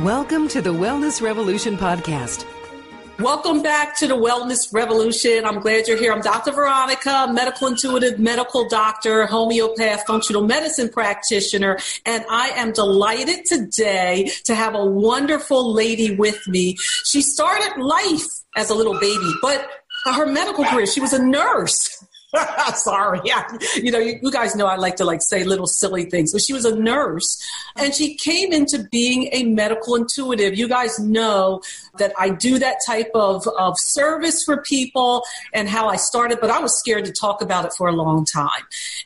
Welcome to the Wellness Revolution podcast. Welcome back to the Wellness Revolution. I'm glad you're here. I'm Dr. Veronica, medical intuitive medical doctor, homeopath, functional medicine practitioner, and I am delighted today to have a wonderful lady with me. She started life as a little baby, but her medical career, she was a nurse. Sorry. You know, you, you, guys know I like to like say little silly things. But she was a nurse and she came into being a medical intuitive. You guys know that I do that type of, of service for people and how I started, but I was scared to talk about it for a long time.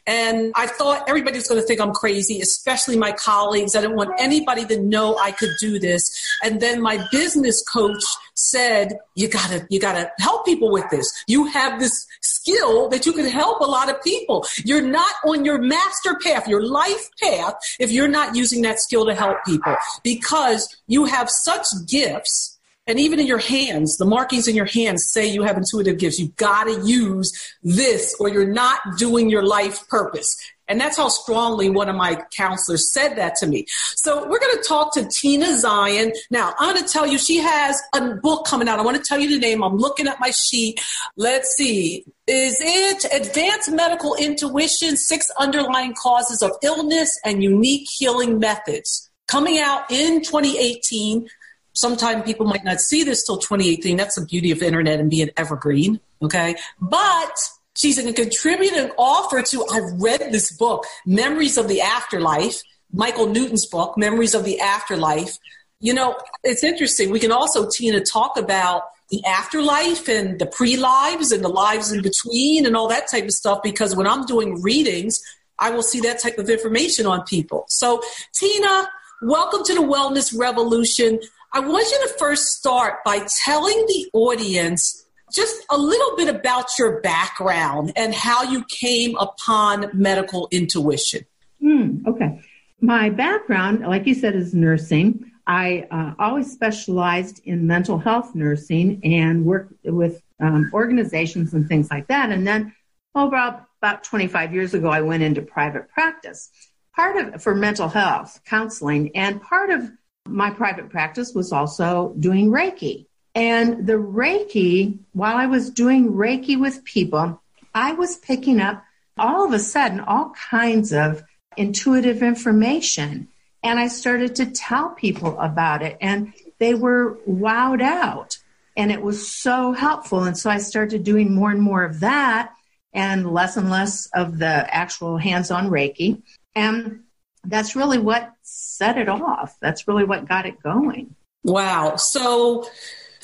And I thought everybody was going to think I'm crazy, especially my colleagues. I didn't want anybody to know I could do this. And then my business coach said, you gotta, you gotta help people with this. You have this skill that you can help a lot of people. You're not on your master path, your life path, if you're not using that skill to help people because you have such gifts. And even in your hands, the markings in your hands say you have intuitive gifts. You've got to use this or you're not doing your life purpose. And that's how strongly one of my counselors said that to me. So we're going to talk to Tina Zion. Now, I'm going to tell you, she has a book coming out. I want to tell you the name. I'm looking at my sheet. Let's see. Is it Advanced Medical Intuition Six Underlying Causes of Illness and Unique Healing Methods? Coming out in 2018. Sometimes people might not see this till 2018. That's the beauty of the internet and being evergreen. Okay. But She's a contributing author to, I've read this book, Memories of the Afterlife, Michael Newton's book, Memories of the Afterlife. You know, it's interesting. We can also, Tina, talk about the afterlife and the pre lives and the lives in between and all that type of stuff because when I'm doing readings, I will see that type of information on people. So, Tina, welcome to the Wellness Revolution. I want you to first start by telling the audience just a little bit about your background and how you came upon medical intuition. Mm, okay. My background, like you said, is nursing. I uh, always specialized in mental health nursing and worked with um, organizations and things like that. And then, oh, about, about 25 years ago, I went into private practice. Part of for mental health counseling, and part of my private practice was also doing Reiki. And the Reiki, while I was doing Reiki with people, I was picking up all of a sudden all kinds of intuitive information. And I started to tell people about it, and they were wowed out. And it was so helpful. And so I started doing more and more of that and less and less of the actual hands on Reiki. And that's really what set it off. That's really what got it going. Wow. So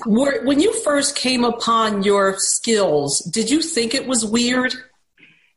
were, when you first came upon your skills, did you think it was weird?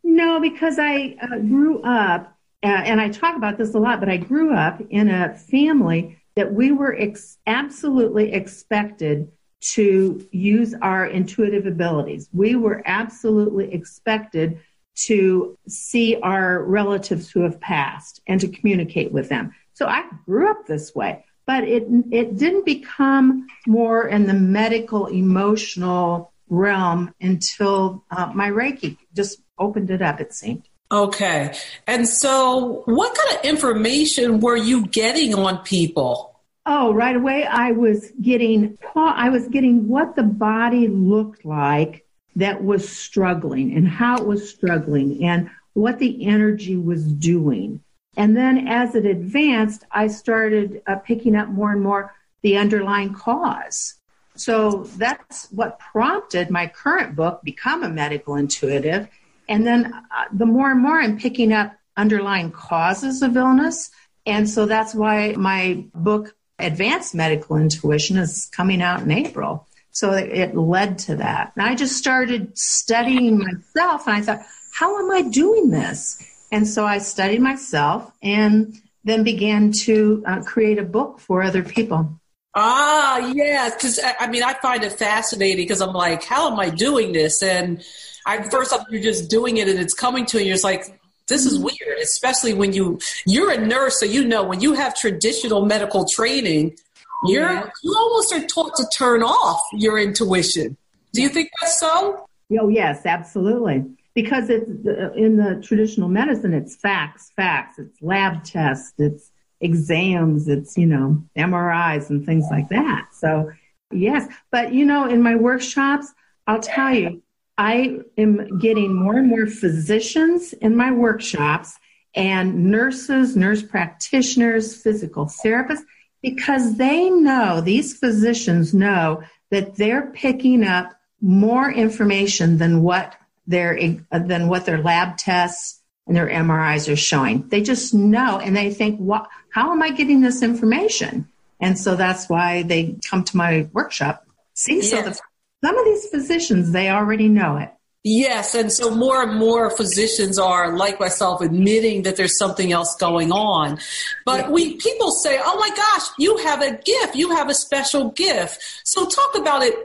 No, because I uh, grew up, uh, and I talk about this a lot, but I grew up in a family that we were ex- absolutely expected to use our intuitive abilities. We were absolutely expected to see our relatives who have passed and to communicate with them. So I grew up this way but it it didn't become more in the medical emotional realm until uh, my Reiki just opened it up. It seemed. Okay, and so what kind of information were you getting on people? Oh, right away I was getting I was getting what the body looked like that was struggling and how it was struggling and what the energy was doing. And then as it advanced, I started uh, picking up more and more the underlying cause. So that's what prompted my current book, Become a Medical Intuitive. And then uh, the more and more I'm picking up underlying causes of illness. And so that's why my book, Advanced Medical Intuition, is coming out in April. So it led to that. And I just started studying myself and I thought, how am I doing this? And so I studied myself and then began to uh, create a book for other people. Ah, yeah. Because I mean, I find it fascinating because I'm like, how am I doing this? And I first off, you're just doing it and it's coming to you. And you're just like, this is weird, especially when you you're a nurse, so you know when you have traditional medical training, you're yeah. you almost are taught to turn off your intuition. Do you think that's so? Oh yes, absolutely. Because it's in the traditional medicine, it's facts, facts. It's lab tests, it's exams, it's you know MRIs and things like that. So yes, but you know, in my workshops, I'll tell you, I am getting more and more physicians in my workshops and nurses, nurse practitioners, physical therapists, because they know, these physicians know that they're picking up more information than what their, than what their lab tests and their MRIs are showing. They just know and they think, what, how am I getting this information? And so that's why they come to my workshop. See, yes. so the some of these physicians, they already know it. Yes, and so more and more physicians are like myself admitting that there's something else going on. But we people say, "Oh my gosh, you have a gift. You have a special gift." So talk about it.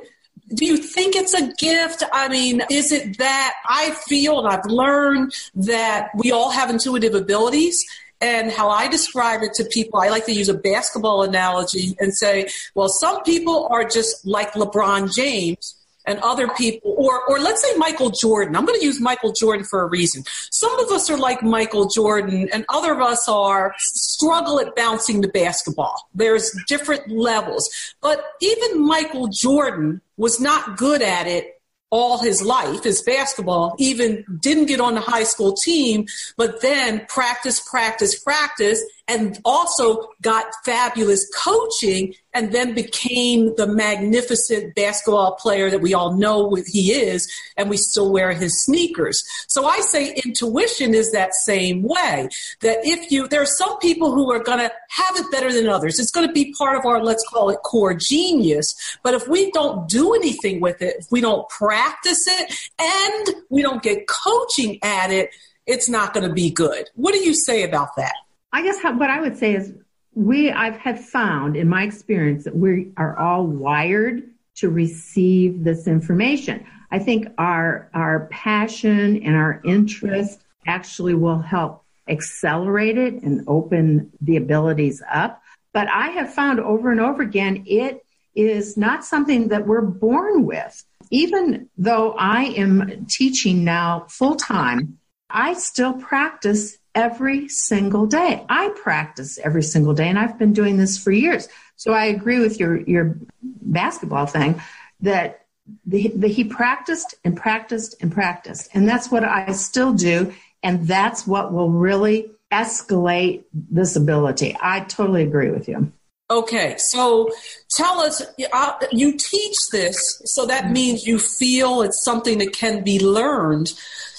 Do you think it's a gift? I mean, is it that I feel and I've learned that we all have intuitive abilities and how I describe it to people, I like to use a basketball analogy and say, well, some people are just like LeBron James and other people, or, or let's say Michael Jordan. I'm going to use Michael Jordan for a reason. Some of us are like Michael Jordan, and other of us are struggle at bouncing the basketball. There's different levels. But even Michael Jordan was not good at it all his life his basketball, even didn't get on the high school team, but then practice, practice, practice, and also got fabulous coaching and then became the magnificent basketball player that we all know he is, and we still wear his sneakers. So I say intuition is that same way. That if you, there are some people who are going to have it better than others. It's going to be part of our, let's call it core genius. But if we don't do anything with it, if we don't practice it, and we don't get coaching at it, it's not going to be good. What do you say about that? I guess how, what I would say is we I've had found in my experience that we are all wired to receive this information. I think our our passion and our interest actually will help accelerate it and open the abilities up. But I have found over and over again it is not something that we're born with. Even though I am teaching now full time, I still practice every single day. I practice every single day and I've been doing this for years. So I agree with your, your basketball thing that the, the, he practiced and practiced and practiced. And that's what I still do. And that's what will really escalate this ability. I totally agree with you. Okay, so tell us, uh, you teach this, so that means you feel it's something that can be learned.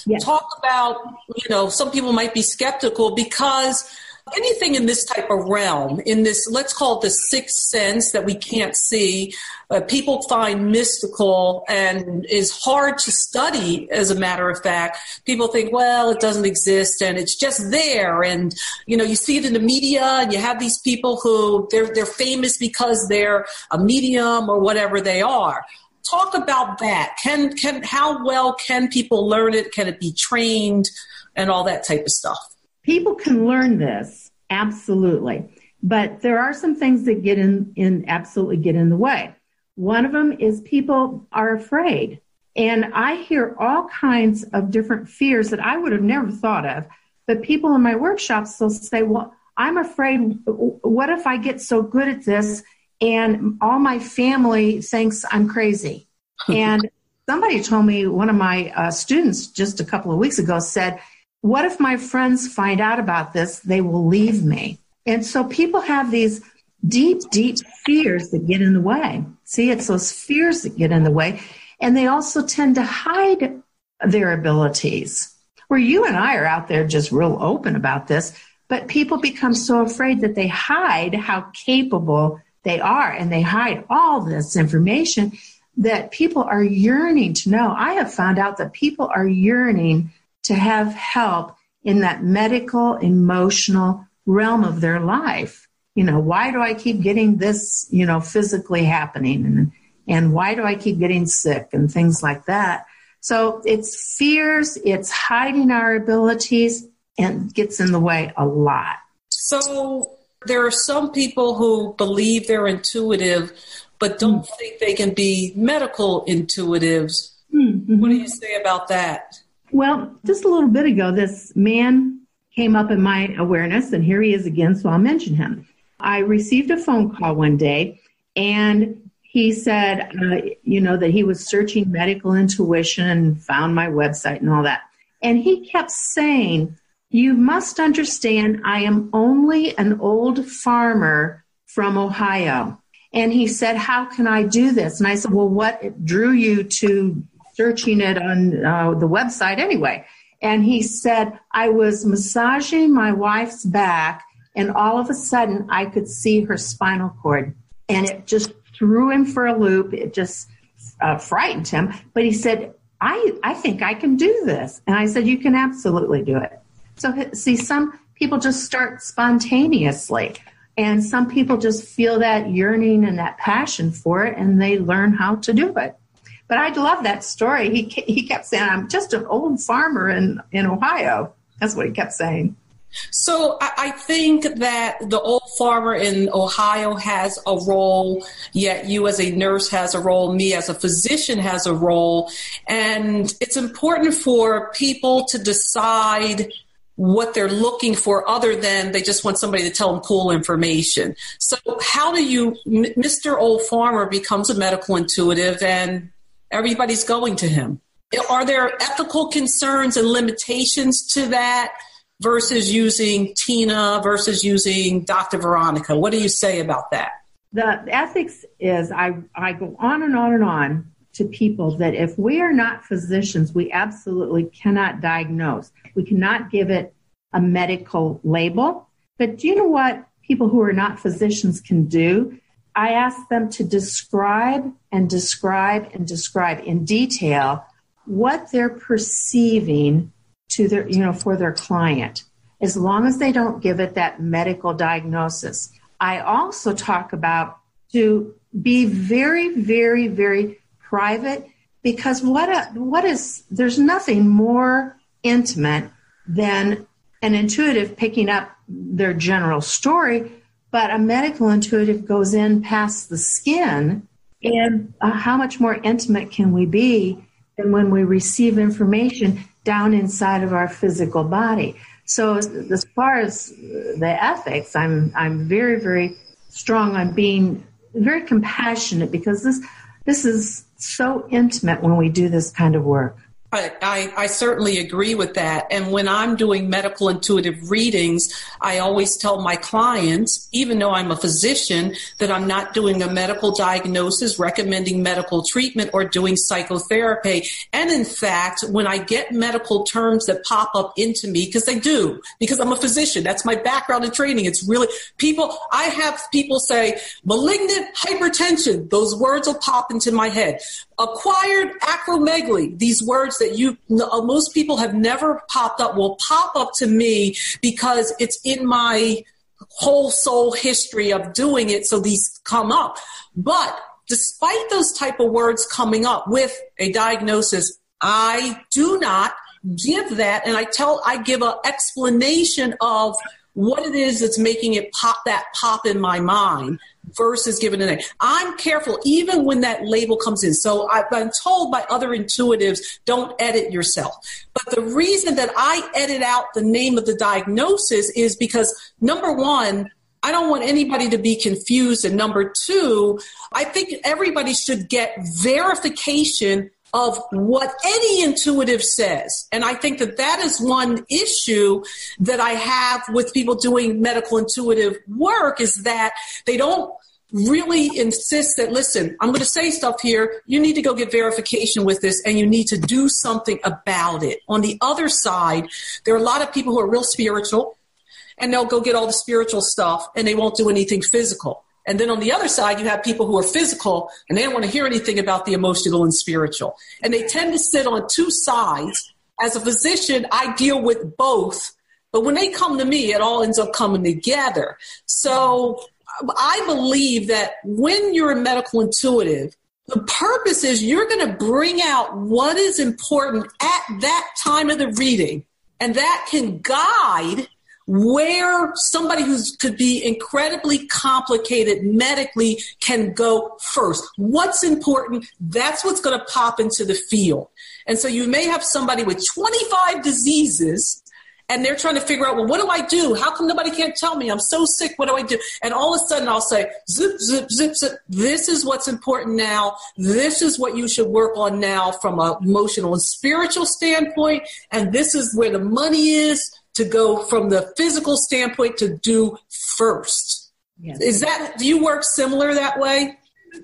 Yes. Talk about, you know, some people might be skeptical because anything in this type of realm, in this, let's call it the sixth sense that we can't see, uh, people find mystical and is hard to study, as a matter of fact. People think, well, it doesn't exist and it's just there. And, you know, you see it in the media and you have these people who they're, they're famous because they're a medium or whatever they are talk about that. Can can how well can people learn it? Can it be trained and all that type of stuff? People can learn this absolutely, but there are some things that get in in absolutely get in the way. One of them is people are afraid. And I hear all kinds of different fears that I would have never thought of. But people in my workshops will say, Well, I'm afraid, what if I get so good at this and all my family thinks I'm crazy. and somebody told me, one of my uh, students just a couple of weeks ago said, What if my friends find out about this? They will leave me. And so people have these deep, deep fears that get in the way. See, it's those fears that get in the way. And they also tend to hide their abilities. Where you and I are out there just real open about this, but people become so afraid that they hide how capable they are and they hide all this information that people are yearning to know. I have found out that people are yearning to have help in that medical, emotional realm of their life. You know, why do I keep getting this, you know, physically happening? And, and why do I keep getting sick and things like that? So it's fears, it's hiding our abilities and gets in the way a lot. So there are some people who believe they're intuitive, but don't mm. think they can be medical intuitives. Mm-hmm. What do you say about that? Well, just a little bit ago, this man came up in my awareness, and here he is again, so I'll mention him. I received a phone call one day, and he said, uh, you know, that he was searching medical intuition and found my website and all that. And he kept saying, You must understand, I am only an old farmer from Ohio. And he said, How can I do this? And I said, Well, what drew you to searching it on uh, the website anyway. And he said, I was massaging my wife's back, and all of a sudden I could see her spinal cord. And it just threw him for a loop. It just uh, frightened him. But he said, I, I think I can do this. And I said, You can absolutely do it. So, see, some people just start spontaneously. And some people just feel that yearning and that passion for it, and they learn how to do it. But I love that story. He he kept saying, "I'm just an old farmer in in Ohio." That's what he kept saying. So I think that the old farmer in Ohio has a role, yet you as a nurse has a role, me as a physician has a role. And it's important for people to decide what they're looking for other than they just want somebody to tell them cool information. So how do you, Mr. Old Farmer becomes a medical intuitive and everybody's going to him. Are there ethical concerns and limitations to that versus using Tina versus using Dr. Veronica? What do you say about that? The ethics is I, I go on and on and on to people that if we are not physicians, we absolutely cannot diagnose. We cannot give it a medical label. But do you know what people who are not physicians can do? I ask them to describe and describe and describe in detail what they're perceiving to their, you know, for their client, as long as they don't give it that medical diagnosis. I also talk about to be very, very, very private because what a, what is there's nothing more intimate than an intuitive picking up their general story but a medical intuitive goes in past the skin. And uh, how much more intimate can we be than when we receive information down inside of our physical body? So, as, as far as the ethics, I'm I'm very very strong on being very compassionate because this this is so intimate when we do this kind of work. I, I, certainly agree with that. And when I'm doing medical intuitive readings, I always tell my clients, even though I'm a physician, that I'm not doing a medical diagnosis, recommending medical treatment, or doing psychotherapy. And in fact, when I get medical terms that pop up into me, because they do, because I'm a physician, that's my background and training. It's really people, I have people say malignant hypertension. Those words will pop into my head acquired acromegaly these words that you uh, most people have never popped up will pop up to me because it's in my whole soul history of doing it so these come up. But despite those type of words coming up with a diagnosis i do not give that and i tell i give an explanation of what it is that's making it pop that pop in my mind versus giving a name. I'm careful even when that label comes in. So I've been told by other intuitives, don't edit yourself. But the reason that I edit out the name of the diagnosis is because number one, I don't want anybody to be confused. And number two, I think everybody should get verification of what any intuitive says. And I think that that is one issue that I have with people doing medical intuitive work is that they don't really insist that listen i'm going to say stuff here. You need to go get verification with this and you need to do something about it. On the other side there are a lot of people who are real spiritual and they'll go get all the spiritual stuff and they won't do anything physical and then on the other side, you have people who are physical and they don't want to hear anything about the emotional and spiritual. And they tend to sit on two sides. As a physician, I deal with both But when they come to me, it all ends up coming together. So I believe that when you're a medical intuitive, the purpose is you're going to bring out what is important at that time of the reading, and that can guide where somebody who could be incredibly complicated medically can go first. What's important? That's what's going to pop into the field. And so you may have somebody with 25 diseases and they're trying to figure out, well, what do I do? How come nobody can't tell me? I'm so sick. What do I do? And all of a sudden I'll say, zip, zip, zip, zip. This is what's important now. This is what you should work on now from an emotional and spiritual standpoint. And this is where the money is to go from the physical standpoint to do first. Yes. Is that, do you work similar that way?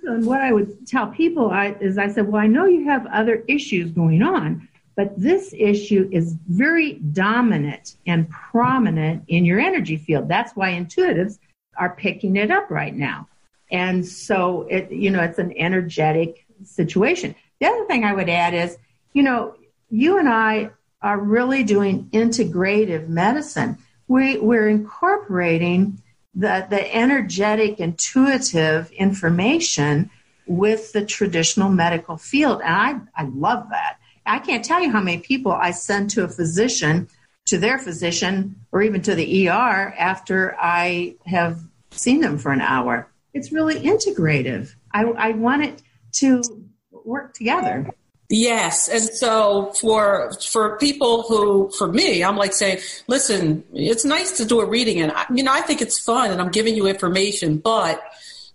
And what I would tell people I, is I said, well, I know you have other issues going on but this issue is very dominant and prominent in your energy field. That's why intuitives are picking it up right now. And so it, you know, it's an energetic situation. The other thing I would add is, you know, you and I are really doing integrative medicine. We, we're incorporating the, the energetic, intuitive information with the traditional medical field. And I, I love that. I can't tell you how many people I send to a physician, to their physician, or even to the ER after I have seen them for an hour. It's really integrative. I, I want it to work together. Yes, and so for for people who, for me, I'm like saying, listen, it's nice to do a reading, and I, you know, I think it's fun, and I'm giving you information, but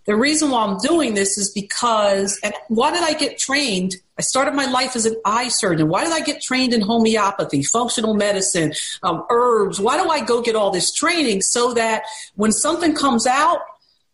the reason why I'm doing this is because, and why did I get trained? I started my life as an eye surgeon. Why did I get trained in homeopathy, functional medicine, um, herbs? Why do I go get all this training so that when something comes out,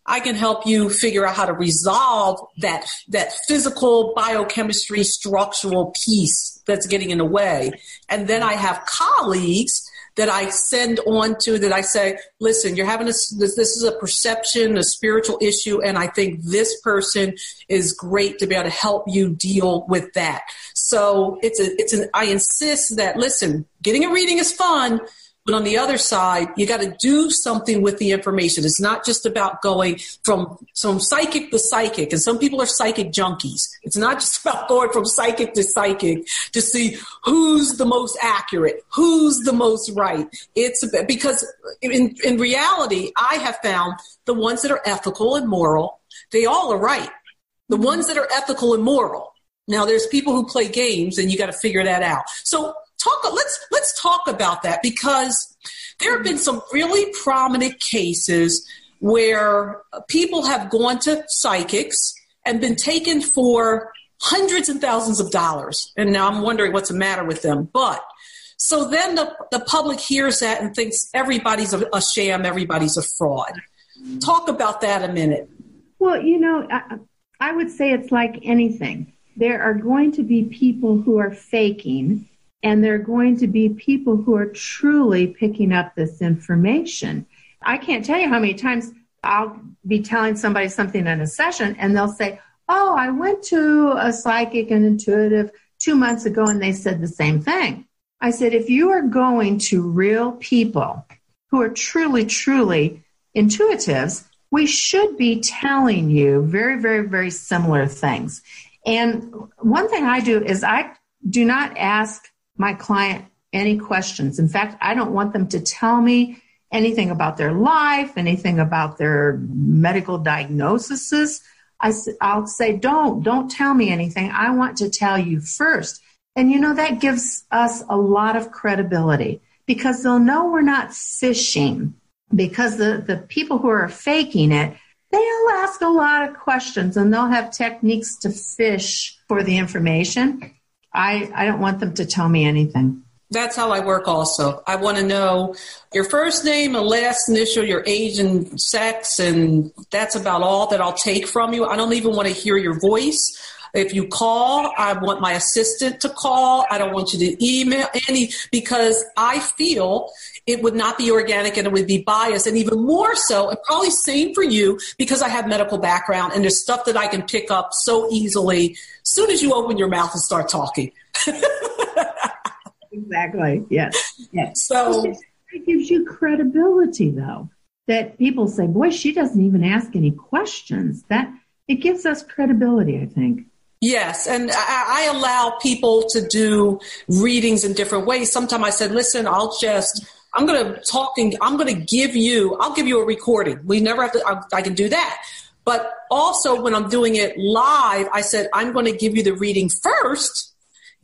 I can help you figure out how to resolve that that physical biochemistry structural piece that's getting in the way. And then I have colleagues that I send on to that I say, listen, you're having this, this, this is a perception, a spiritual issue, and I think this person is great to be able to help you deal with that. So it's a, it's an, I insist that, listen, getting a reading is fun, but on the other side, you got to do something with the information. It's not just about going from, from psychic to psychic. And some people are psychic junkies. It's not just about going from psychic to psychic to see who's the most accurate, who's the most right. It's because in, in reality, I have found the ones that are ethical and moral, they all are right. The ones that are ethical and moral. Now, there's people who play games, and you got to figure that out. So talk let's let's talk about that because there have been some really prominent cases where people have gone to psychics and been taken for hundreds and thousands of dollars. And now i'm wondering what's the matter with them. But so then the, the public hears that and thinks everybody's a, a sham everybody's a fraud. Talk about that a minute. Well you know I, I would say it's like anything. There are going to be people who are faking and there are going to be people who are truly picking up this information. I can't tell you how many times I'll be telling somebody something in a session and they'll say, Oh, I went to a psychic and intuitive two months ago and they said the same thing. I said, if you are going to real people who are truly, truly intuitives, we should be telling you very, very, very similar things. And one thing I do is I do not ask my client any questions. In fact, I don't want them to tell me anything about their life, anything about their medical diagnoses. I, I'll say, don't, don't tell me anything. I want to tell you first. And you know, that gives us a lot of credibility because they'll know we're not fishing because the, the people who are faking it, they'll ask a lot of questions and they'll have techniques to fish for the information. I, I don't want them to tell me anything. That's how I work also. I want to know your first name and last initial, your age and sex, and that's about all that I'll take from you. I don't even want to hear your voice. If you call, I want my assistant to call. I don't want you to email any because I feel it would not be organic and it would be biased. And even more so, and probably same for you because I have medical background and there's stuff that I can pick up so easily as soon as you open your mouth and start talking. exactly. Yes. Yes. So it gives you credibility though. That people say, boy, she doesn't even ask any questions. That it gives us credibility, I think. Yes, and I, I, allow people to do readings in different ways. Sometimes I said, listen, I'll just, I'm going to talk and I'm going to give you, I'll give you a recording. We never have to, I, I can do that. But also when I'm doing it live, I said, I'm going to give you the reading first,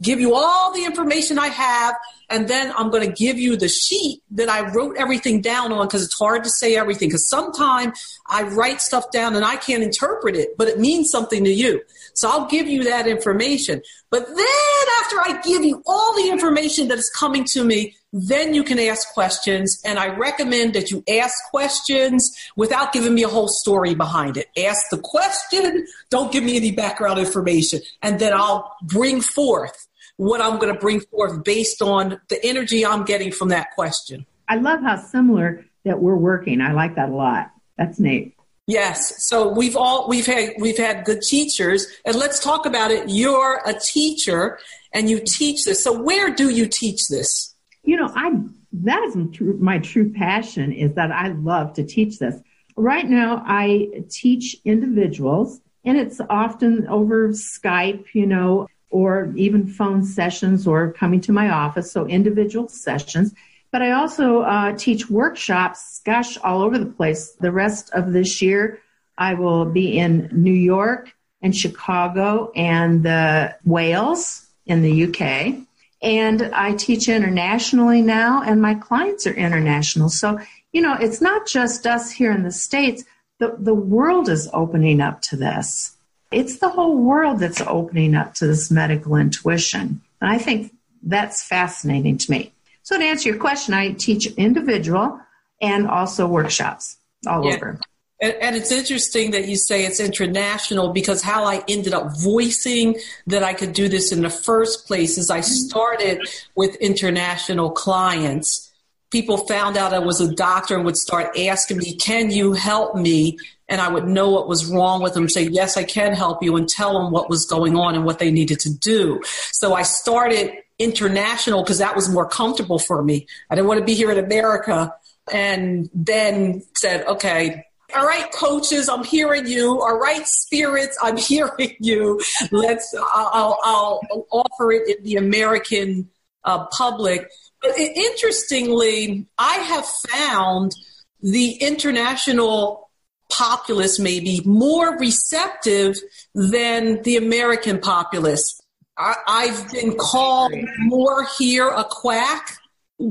give you all the information I have, and then I'm going to give you the sheet that I wrote everything down on because it's hard to say everything. Because sometimes I write stuff down and I can't interpret it, but it means something to you. So I'll give you that information. But then after I give you all the information that is coming to me, then you can ask questions. And I recommend that you ask questions without giving me a whole story behind it. Ask the question, don't give me any background information, and then I'll bring forth what I'm going to bring forth based on the energy I'm getting from that question. I love how similar that we're working. I like that a lot. That's neat. Yes. So we've all we've had we've had good teachers, and let's talk about it. You're a teacher, and you teach this. So where do you teach this? You know, I that is my true passion is that I love to teach this. Right now, I teach individuals, and it's often over Skype, you know, or even phone sessions, or coming to my office. So individual sessions. But I also uh, teach workshops, gosh, all over the place. The rest of this year, I will be in New York and Chicago and uh, Wales in the UK. And I teach internationally now, and my clients are international. So, you know, it's not just us here in the States, the, the world is opening up to this. It's the whole world that's opening up to this medical intuition. And I think that's fascinating to me. So to answer your question, I teach individual and also workshops all yeah. over. And, and, it's interesting that you say it's international because how I ended up voicing that I could do this in the first place is I mm-hmm. started with international clients. People found out I was a doctor and would start asking me, Can you help me? And I would know what was wrong with them, say, Yes, I can help you, and tell them what was going on and what they needed to do. So I started international because that was more comfortable for me. I didn't want to be here in America. And then said, okay, all right, coaches, I'm hearing you. All right, spirits, I'm hearing you. Let's, I'll, I'll offer it in the American uh, public. But it, interestingly, I have found the international populace may be more receptive than the American populace. I, have been called more here a quack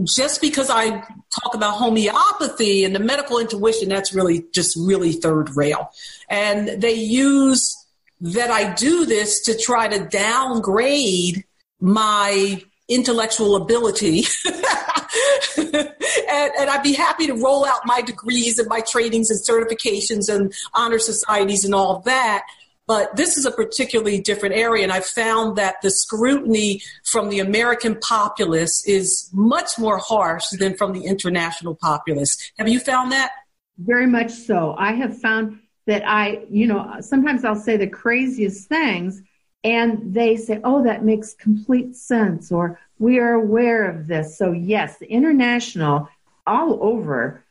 just because I talk about homeopathy and the medical intuition. That's really just really third rail. And they use that I do this to try to downgrade my intellectual ability. and, and, I'd be happy to roll out my degrees and my trainings and certifications and honor societies and all that. But this is a particularly different area, and I found that the scrutiny from the American populace is much more harsh than from the international populace. Have you found that? Very much so. I have found that I, you know, sometimes I'll say the craziest things, and they say, oh, that makes complete sense, or we are aware of this. So, yes, the international all over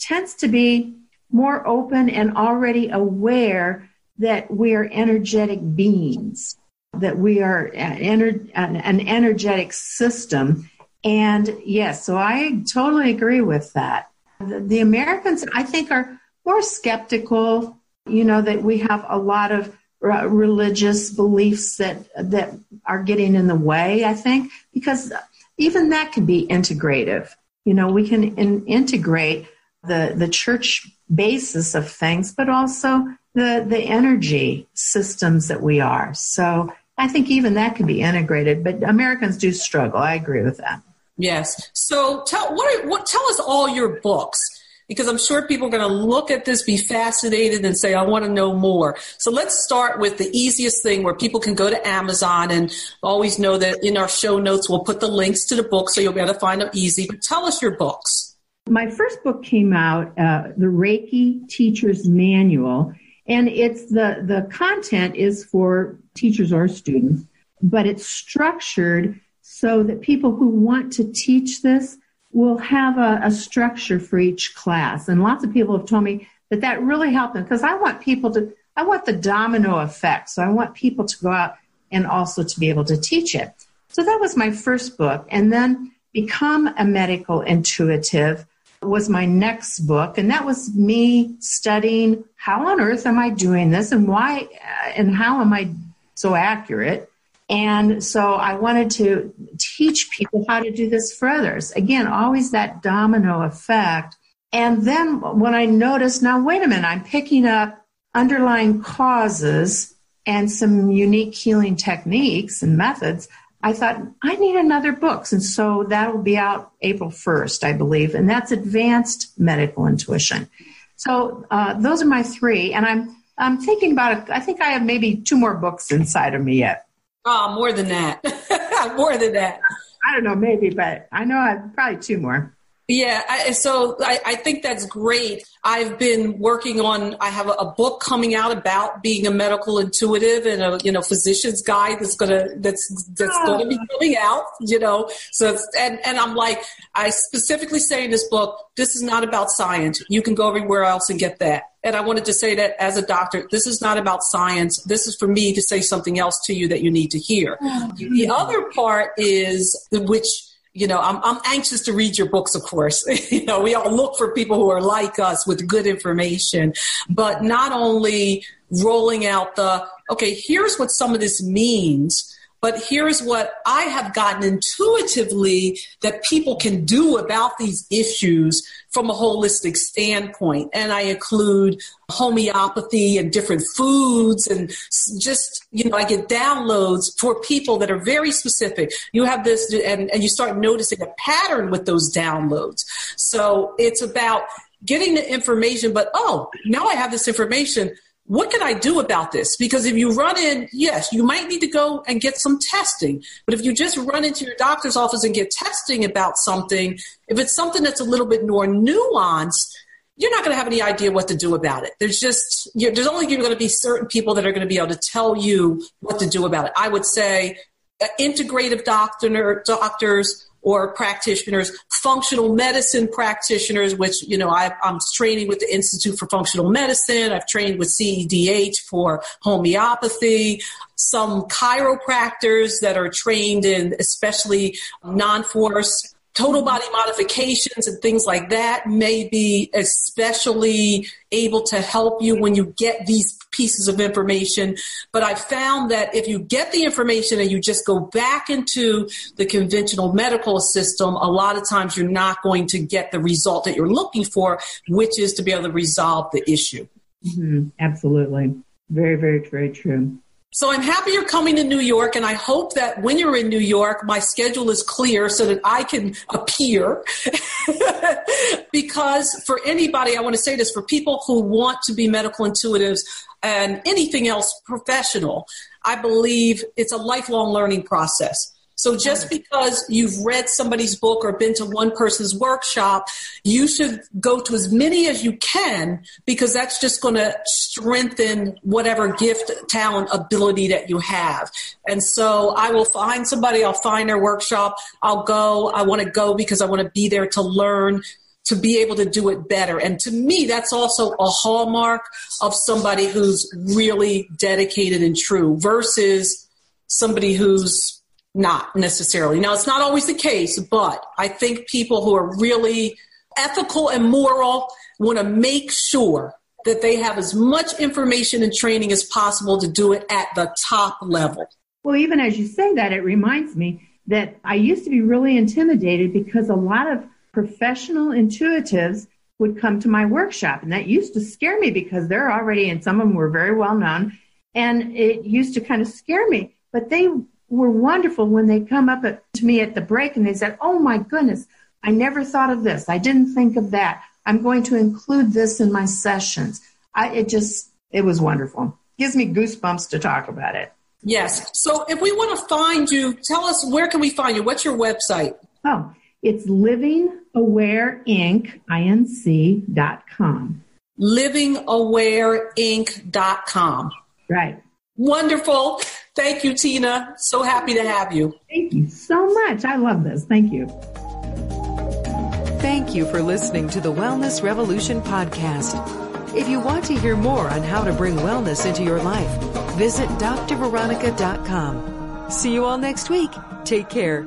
tends to be more open and already aware that we are energetic beings, that we are an, an energetic system. And yes, so I totally agree with that. The, the Americans, I think, are more skeptical, you know, that we have a lot of religious beliefs that that are getting in the way i think because even that can be integrative you know we can in, integrate the the church basis of things but also the the energy systems that we are. So I think even that can be integrated, but Americans do struggle. I agree with that. Yes. So tell what, what tell us all your books because I'm sure people are going to look at this, be fascinated, and say, I want to know more. So let's start with the easiest thing where people can go to Amazon and always know that in our show notes, we'll put the links to the books so you'll be able to find them easy. But tell us your books. My first book came out, uh, The Reiki Teacher's Manual, and it's the, the content is for teachers or students, but it's structured so that people who want to teach this will have a, a structure for each class. And lots of people have told me that that really helped them because I want people to, I want the domino effect. So I want people to go out and also to be able to teach it. So that was my first book. And then Become a Medical Intuitive was my next book. And that was me studying how on earth am I doing this and why and how am I so accurate? And so I wanted to teach people how to do this for others. Again, always that domino effect. And then when I noticed, now wait a minute, I'm picking up underlying causes and some unique healing techniques and methods. I thought, I need another book. And so that'll be out April 1st, I believe. And that's Advanced Medical Intuition. So uh, those are my three. And I'm, I'm thinking about it. I think I have maybe two more books inside of me yet. Oh, more than that. more than that. I don't know, maybe, but I know I've probably two more. Yeah, I, so I, I, think that's great. I've been working on. I have a, a, book coming out about being a medical intuitive and a you know physician's guide that's gonna that's that's ah. oh. going to be coming out. You know, so and and I'm like, I specifically say in this book, this is not about science. You can go everywhere else and get that. And I wanted to say that as a doctor, this is not about science. This is for me to say something else to you that you need to hear. Oh. The other part is which you know, I'm, I'm anxious to read your books, of course. you know, we all look for people who are like us with good information, but not only rolling out the, okay, here's what some of this means, but here's what I have gotten intuitively that people can do about these issues from a holistic standpoint. And I include homeopathy and different foods and just, you know, I get downloads for people that are very specific. You have this and, and you start noticing a pattern with those downloads. So it's about getting the information, but oh, now I have this information what can I do about this? Because if you run in, yes, you might need to go and get some testing. But if you just run into your doctor's office and get testing about something, if it's something that's a little bit more nuanced, you're not going to have any idea what to do about it. There's just, there's only going to be certain people that are going to be able to tell you what to do about it. I would say uh, integrative doctor, doctors, or practitioners, functional medicine practitioners, which, you know, I, am training with the Institute for Functional Medicine. I've trained with CEDH for homeopathy. Some chiropractors that are trained in especially non-force total body modifications and things like that may be especially able to help you when you get these pieces of information. But I found that if you get the information and you just go back into the conventional medical system, a lot of times you're not going to get the result that you're looking for, which is to be able to resolve the issue. Mm-hmm. Absolutely. Very, very, very true. So I'm happy you're coming to New York, and I hope that when you're in New York, my schedule is clear so that I can appear. because for anybody, I want to say this for people who want to be medical intuitives and anything else professional, I believe it's a lifelong learning process. So just because you've read somebody's book or been to one person's workshop, you should go to as many as you can because that's just going to strengthen whatever gift, talent, ability that you have. And so I will find somebody, I'll find their workshop, I'll go. I want to go because I want to be there to learn to be able to do it better. And to me, that's also a hallmark of somebody who's really dedicated and true versus somebody who's not necessarily. Now, it's not always the case, but I think people who are really ethical and moral want to make sure that they have as much information and training as possible to do it at the top level. Well, even as you say that, it reminds me that I used to be really intimidated because a lot of professional intuitives would come to my workshop. And that used to scare me because they're already, and some of them were very well known. And it used to kind of scare me. But they were wonderful when they come up at, to me at the break and they said, Oh my goodness, I never thought of this. I didn't think of that. I'm going to include this in my sessions. I, it just, it was wonderful. Gives me goosebumps to talk about it. Yes. So if we want to find you, tell us where can we find you? What's your website? Oh, it's livingawareinc.com. Livingawareinc.com. Right. Wonderful. Thank you, Tina. So happy to have you. Thank you so much. I love this. Thank you. Thank you for listening to the Wellness Revolution podcast. If you want to hear more on how to bring wellness into your life, visit drveronica.com. See you all next week. Take care.